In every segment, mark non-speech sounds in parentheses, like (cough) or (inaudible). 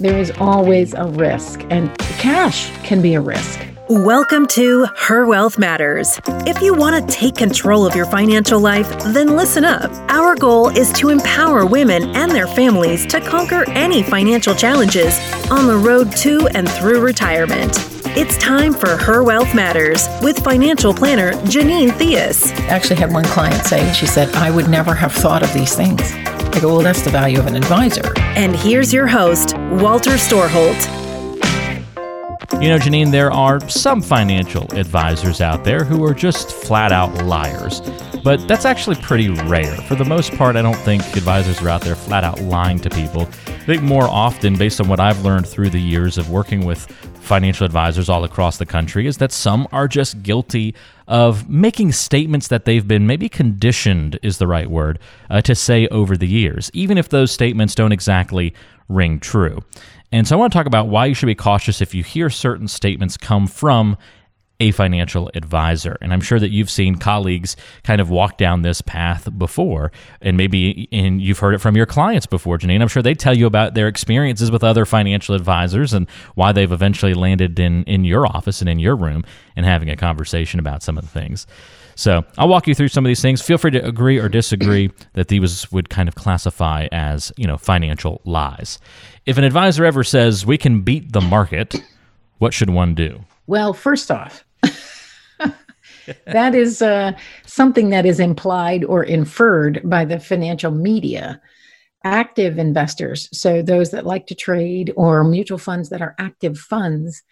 there is always a risk, and cash can be a risk. Welcome to Her Wealth Matters. If you want to take control of your financial life, then listen up. Our goal is to empower women and their families to conquer any financial challenges on the road to and through retirement. It's time for Her Wealth Matters with financial planner Janine Theus. I actually had one client say, she said, I would never have thought of these things. I go, well, that's the value of an advisor. And here's your host, Walter Storholt. You know, Janine, there are some financial advisors out there who are just flat out liars. But that's actually pretty rare. For the most part, I don't think advisors are out there flat out lying to people. I think more often, based on what I've learned through the years of working with financial advisors all across the country, is that some are just guilty of making statements that they've been maybe conditioned, is the right word, uh, to say over the years, even if those statements don't exactly ring true. And so I want to talk about why you should be cautious if you hear certain statements come from a financial advisor. And I'm sure that you've seen colleagues kind of walk down this path before, and maybe in, you've heard it from your clients before, Janine. I'm sure they tell you about their experiences with other financial advisors and why they've eventually landed in, in your office and in your room and having a conversation about some of the things. So I'll walk you through some of these things. Feel free to agree or disagree (clears throat) that these would kind of classify as, you know, financial lies. If an advisor ever says we can beat the market, what should one do? Well, first off, that is uh, something that is implied or inferred by the financial media. Active investors, so those that like to trade or mutual funds that are active funds,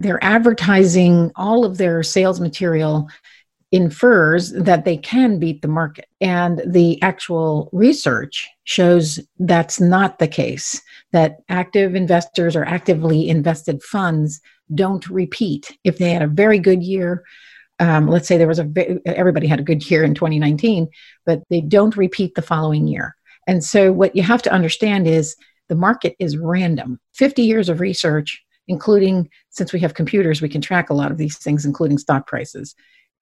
they're advertising all of their sales material infers that they can beat the market. And the actual research shows that's not the case, that active investors or actively invested funds don't repeat. If they had a very good year, um, let's say there was a everybody had a good year in 2019, but they don't repeat the following year. And so what you have to understand is the market is random. 50 years of research, including since we have computers, we can track a lot of these things, including stock prices.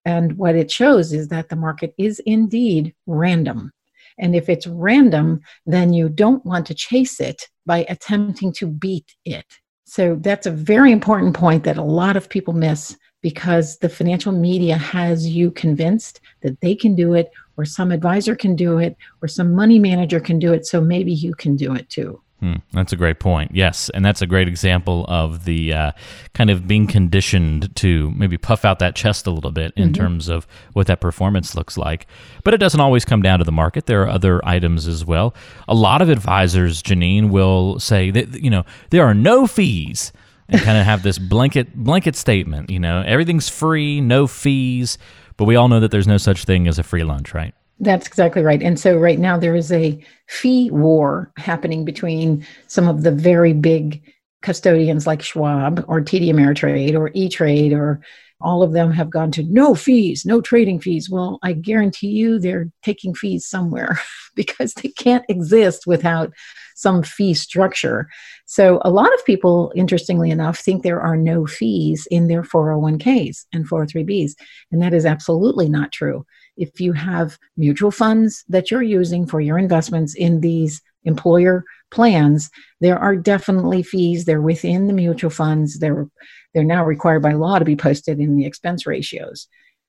And what it shows is that the market is indeed random. And if it's random, then you don't want to chase it by attempting to beat it. So that's a very important point that a lot of people miss because the financial media has you convinced that they can do it, or some advisor can do it, or some money manager can do it. So maybe you can do it too. Hmm, that's a great point. Yes, and that's a great example of the uh, kind of being conditioned to maybe puff out that chest a little bit in mm-hmm. terms of what that performance looks like. But it doesn't always come down to the market. There are other items as well. A lot of advisors, Janine, will say that you know there are no fees and kind of have this blanket blanket statement. You know, everything's free, no fees. But we all know that there's no such thing as a free lunch, right? That's exactly right. And so right now there is a fee war happening between some of the very big custodians like Schwab or TD Ameritrade or E-Trade or all of them have gone to no fees, no trading fees. Well, I guarantee you they're taking fees somewhere (laughs) because they can't exist without some fee structure. So, a lot of people, interestingly enough, think there are no fees in their 401ks and 403bs. And that is absolutely not true if you have mutual funds that you're using for your investments in these employer plans, there are definitely fees. They're within the mutual funds. They're they're now required by law to be posted in the expense ratios.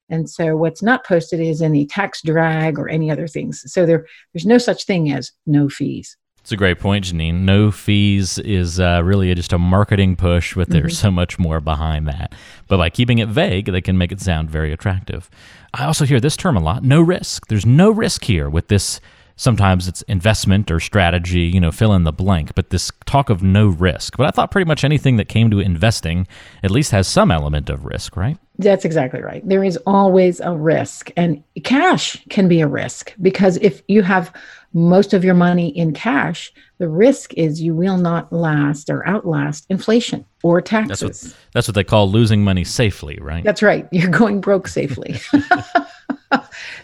And so what's not posted is any tax drag or any other things. So there there's no such thing as no fees. It's a great point, Janine. No fees is uh, really just a marketing push, but there's mm-hmm. so much more behind that. But by keeping it vague, they can make it sound very attractive. I also hear this term a lot no risk. There's no risk here with this. Sometimes it's investment or strategy, you know, fill in the blank, but this talk of no risk. But I thought pretty much anything that came to investing at least has some element of risk, right? That's exactly right. There is always a risk, and cash can be a risk because if you have most of your money in cash, the risk is you will not last or outlast inflation or taxes. That's what, that's what they call losing money safely, right? That's right. You're going broke safely. (laughs)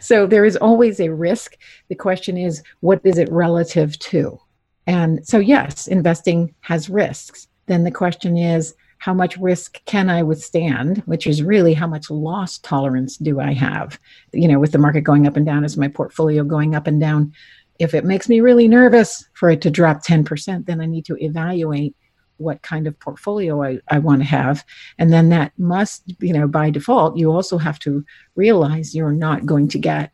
so there is always a risk. The question is, what is it relative to? And so, yes, investing has risks. Then the question is, how much risk can I withstand, which is really how much loss tolerance do I have? You know, with the market going up and down, is my portfolio going up and down? If it makes me really nervous for it to drop 10%, then I need to evaluate what kind of portfolio I, I want to have. And then that must, you know, by default, you also have to realize you're not going to get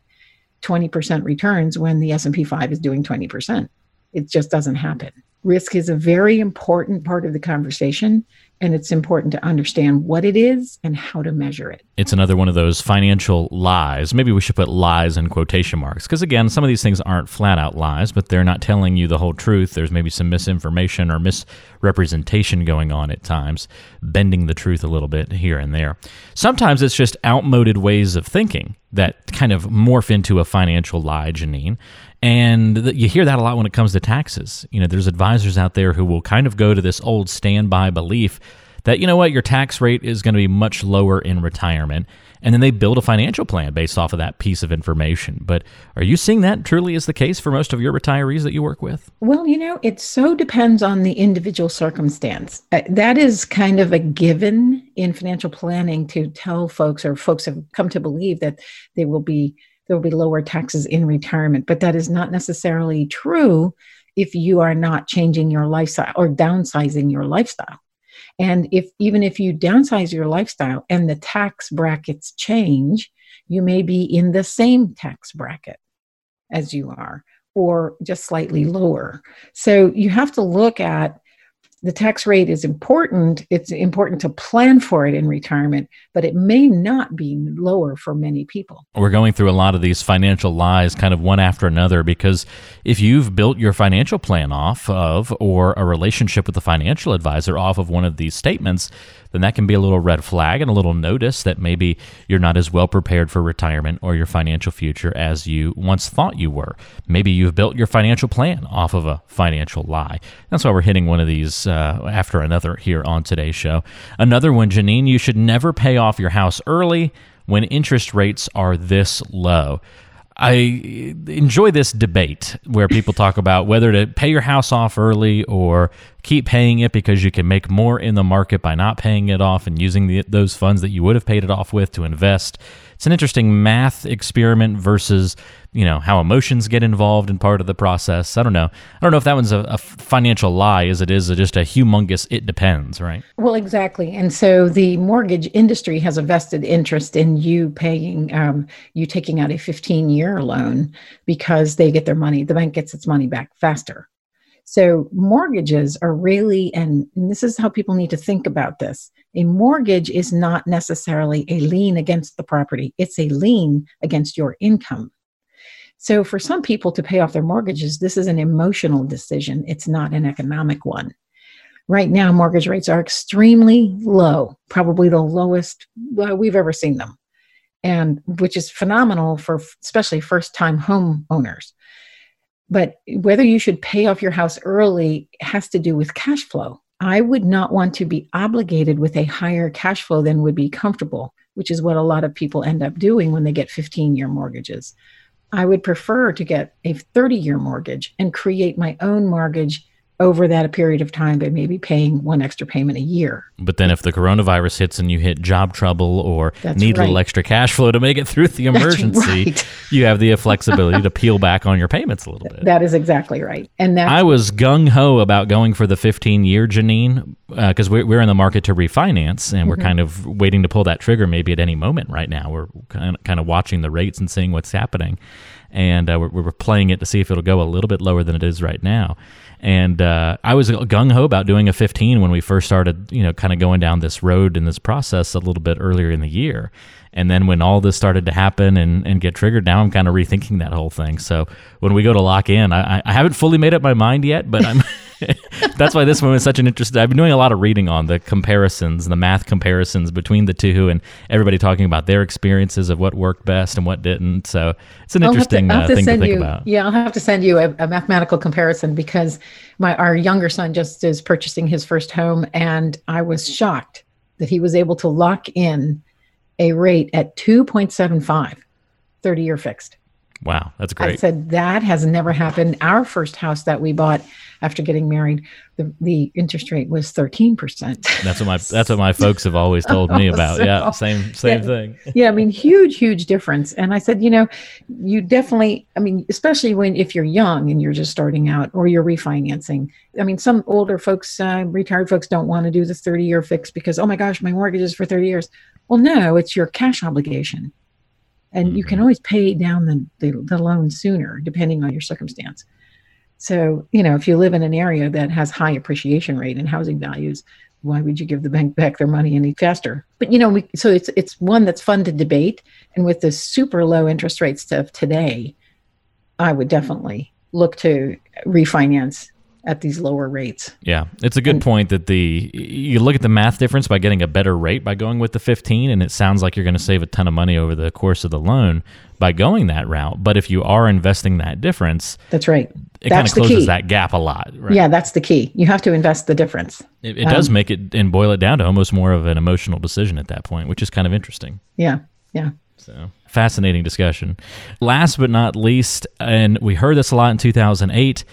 20% returns when the S&P 5 is doing 20%. It just doesn't happen. Risk is a very important part of the conversation and it's important to understand what it is and how to measure it. It's another one of those financial lies. Maybe we should put lies in quotation marks because, again, some of these things aren't flat out lies, but they're not telling you the whole truth. There's maybe some misinformation or misrepresentation going on at times, bending the truth a little bit here and there. Sometimes it's just outmoded ways of thinking that kind of morph into a financial lie, Janine. And you hear that a lot when it comes to taxes. You know, there's advisors out there who will kind of go to this old standby belief that, you know what, your tax rate is going to be much lower in retirement. And then they build a financial plan based off of that piece of information. But are you seeing that truly is the case for most of your retirees that you work with? Well, you know, it so depends on the individual circumstance. Uh, that is kind of a given in financial planning to tell folks, or folks have come to believe that they will be there will be lower taxes in retirement. But that is not necessarily true if you are not changing your lifestyle or downsizing your lifestyle. And if even if you downsize your lifestyle and the tax brackets change, you may be in the same tax bracket as you are or just slightly lower. So you have to look at the tax rate is important. It's important to plan for it in retirement, but it may not be lower for many people. We're going through a lot of these financial lies kind of one after another because if you've built your financial plan off of or a relationship with a financial advisor off of one of these statements, then that can be a little red flag and a little notice that maybe you're not as well prepared for retirement or your financial future as you once thought you were. Maybe you've built your financial plan off of a financial lie. That's why we're hitting one of these uh, after another here on today's show. Another one, Janine, you should never pay off your house early when interest rates are this low. I enjoy this debate where people talk about whether to pay your house off early or keep paying it because you can make more in the market by not paying it off and using the, those funds that you would have paid it off with to invest. It's an interesting math experiment versus you know how emotions get involved in part of the process. I don't know. I don't know if that one's a, a financial lie as it is a, just a humongous. It depends, right? Well, exactly. And so the mortgage industry has a vested interest in you paying, um, you taking out a 15 year loan because they get their money. The bank gets its money back faster. So mortgages are really, and, and this is how people need to think about this. A mortgage is not necessarily a lien against the property. It's a lien against your income. So, for some people to pay off their mortgages, this is an emotional decision, it's not an economic one. Right now, mortgage rates are extremely low, probably the lowest well, we've ever seen them, and which is phenomenal for especially first time home owners. But whether you should pay off your house early has to do with cash flow. I would not want to be obligated with a higher cash flow than would be comfortable, which is what a lot of people end up doing when they get 15 year mortgages. I would prefer to get a 30 year mortgage and create my own mortgage over that a period of time by maybe paying one extra payment a year. But then if the coronavirus hits and you hit job trouble or That's need right. a little extra cash flow to make it through the (laughs) emergency, right. you have the flexibility to peel back on your payments a little bit. That is exactly right. And that I was gung ho about going for the 15 year Janine because uh, we're, we're in the market to refinance and mm-hmm. we're kind of waiting to pull that trigger maybe at any moment right now. We're kind of, kind of watching the rates and seeing what's happening. And uh, we're, we're playing it to see if it'll go a little bit lower than it is right now. And uh, I was gung ho about doing a 15 when we first started, you know, kind of going down this road in this process a little bit earlier in the year. And then when all this started to happen and, and get triggered, now I'm kind of rethinking that whole thing. So when we go to lock in, I, I haven't fully made up my mind yet, but I'm. (laughs) (laughs) that's why this one is such an interesting. I've been doing a lot of reading on the comparisons, the math comparisons between the two, and everybody talking about their experiences of what worked best and what didn't. So it's an interesting to, uh, to thing to think you, about. Yeah, I'll have to send you a, a mathematical comparison because my our younger son just is purchasing his first home, and I was shocked that he was able to lock in a rate at 2.75 30 year fixed. Wow, that's great. I said that has never happened. Our first house that we bought after getting married, the, the interest rate was 13%. That's what my (laughs) that's what my folks have always told me about. Yeah, same same Yeah. thing. (laughs) yeah, I mean, huge, huge difference. And I said, you know, you definitely, I mean, especially when if you're young and you're just starting out or you're refinancing. I mean, some older folks, uh, retired folks, don't want to do the 30 year fix because, oh my gosh, my mortgage is for 30 years. Well, no, it's your cash obligation. And you can mm-hmm. always pay down the, the, the loan sooner, depending on your circumstance. So, you know, if you live in an area that has high appreciation rate and housing values, why would you give the bank back their money any faster? But you know, we, so it's it's one that's fun to debate, and with the super low interest rates of today, I would mm-hmm. definitely look to refinance at these lower rates. Yeah, it's a good And- point that the you look at the math difference by getting a better rate by going with the 15 and it sounds like you're going to save a ton of money over the course of the loan by going that route. But if you are investing that difference, That's right. it kind That's of the closes key. that gap a lot. Right? Yeah, that's the key. You have to invest the difference. It, it does Um, make it and boil it down to almost more of an emotional decision at that point, which is kind of interesting. Yeah, yeah. So fascinating discussion. Last but not least, and we heard this a lot in 2008.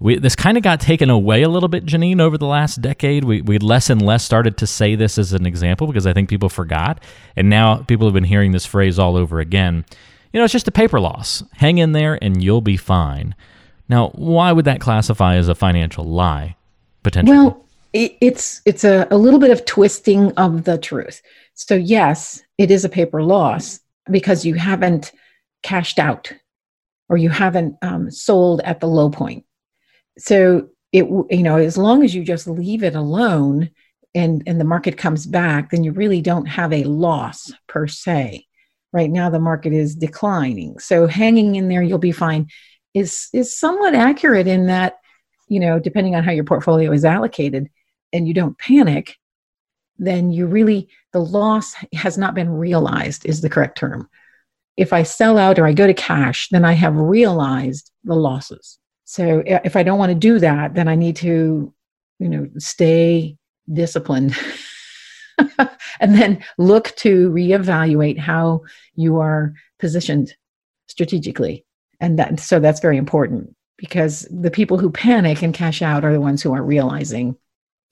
We, this kind of got taken away a little bit, Janine, over the last decade. We, we less and less started to say this as an example because I think people forgot. And now people have been hearing this phrase all over again. You know, it's just a paper loss. Hang in there and you'll be fine. Now, why would that classify as a financial lie, potentially? Well, it's it's a, a little bit of twisting of the truth. So yes, it is a paper loss because you haven't cashed out or you haven't um, sold at the low point. So it you know as long as you just leave it alone and and the market comes back, then you really don't have a loss per se. Right now, the market is declining, so hanging in there, you'll be fine. Is is somewhat accurate in that you know, depending on how your portfolio is allocated and you don't panic, then you really, the loss has not been realized, is the correct term. If I sell out or I go to cash, then I have realized the losses. So if I don't want to do that, then I need to, you know, stay disciplined (laughs) and then look to reevaluate how you are positioned strategically. And that, so that's very important because the people who panic and cash out are the ones who are realizing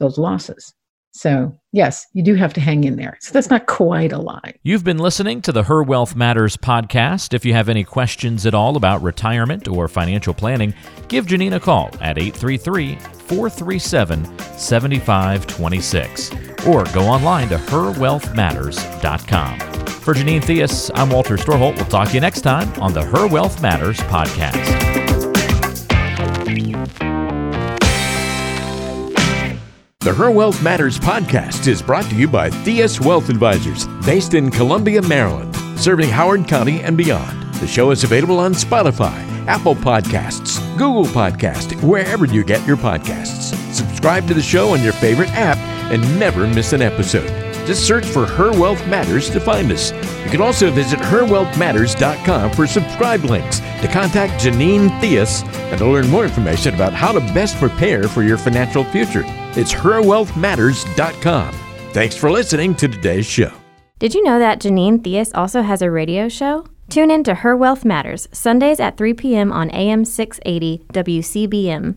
those losses. So, yes, you do have to hang in there. So, that's not quite a lie. You've been listening to the Her Wealth Matters podcast. If you have any questions at all about retirement or financial planning, give Janine a call at 833 437 7526 or go online to herwealthmatters.com. For Janine Theus, I'm Walter Storholt. We'll talk to you next time on the Her Wealth Matters podcast. The Her Wealth Matters podcast is brought to you by Theus Wealth Advisors, based in Columbia, Maryland, serving Howard County and beyond. The show is available on Spotify, Apple Podcasts, Google Podcast, wherever you get your podcasts. Subscribe to the show on your favorite app and never miss an episode. Just search for Her Wealth Matters to find us. You can also visit herwealthmatters.com for subscribe links, to contact Janine Theus, and to learn more information about how to best prepare for your financial future. It's herwealthmatters.com. Thanks for listening to today's show. Did you know that Janine Theus also has a radio show? Tune in to Her Wealth Matters, Sundays at 3 p.m. on AM 680 WCBM.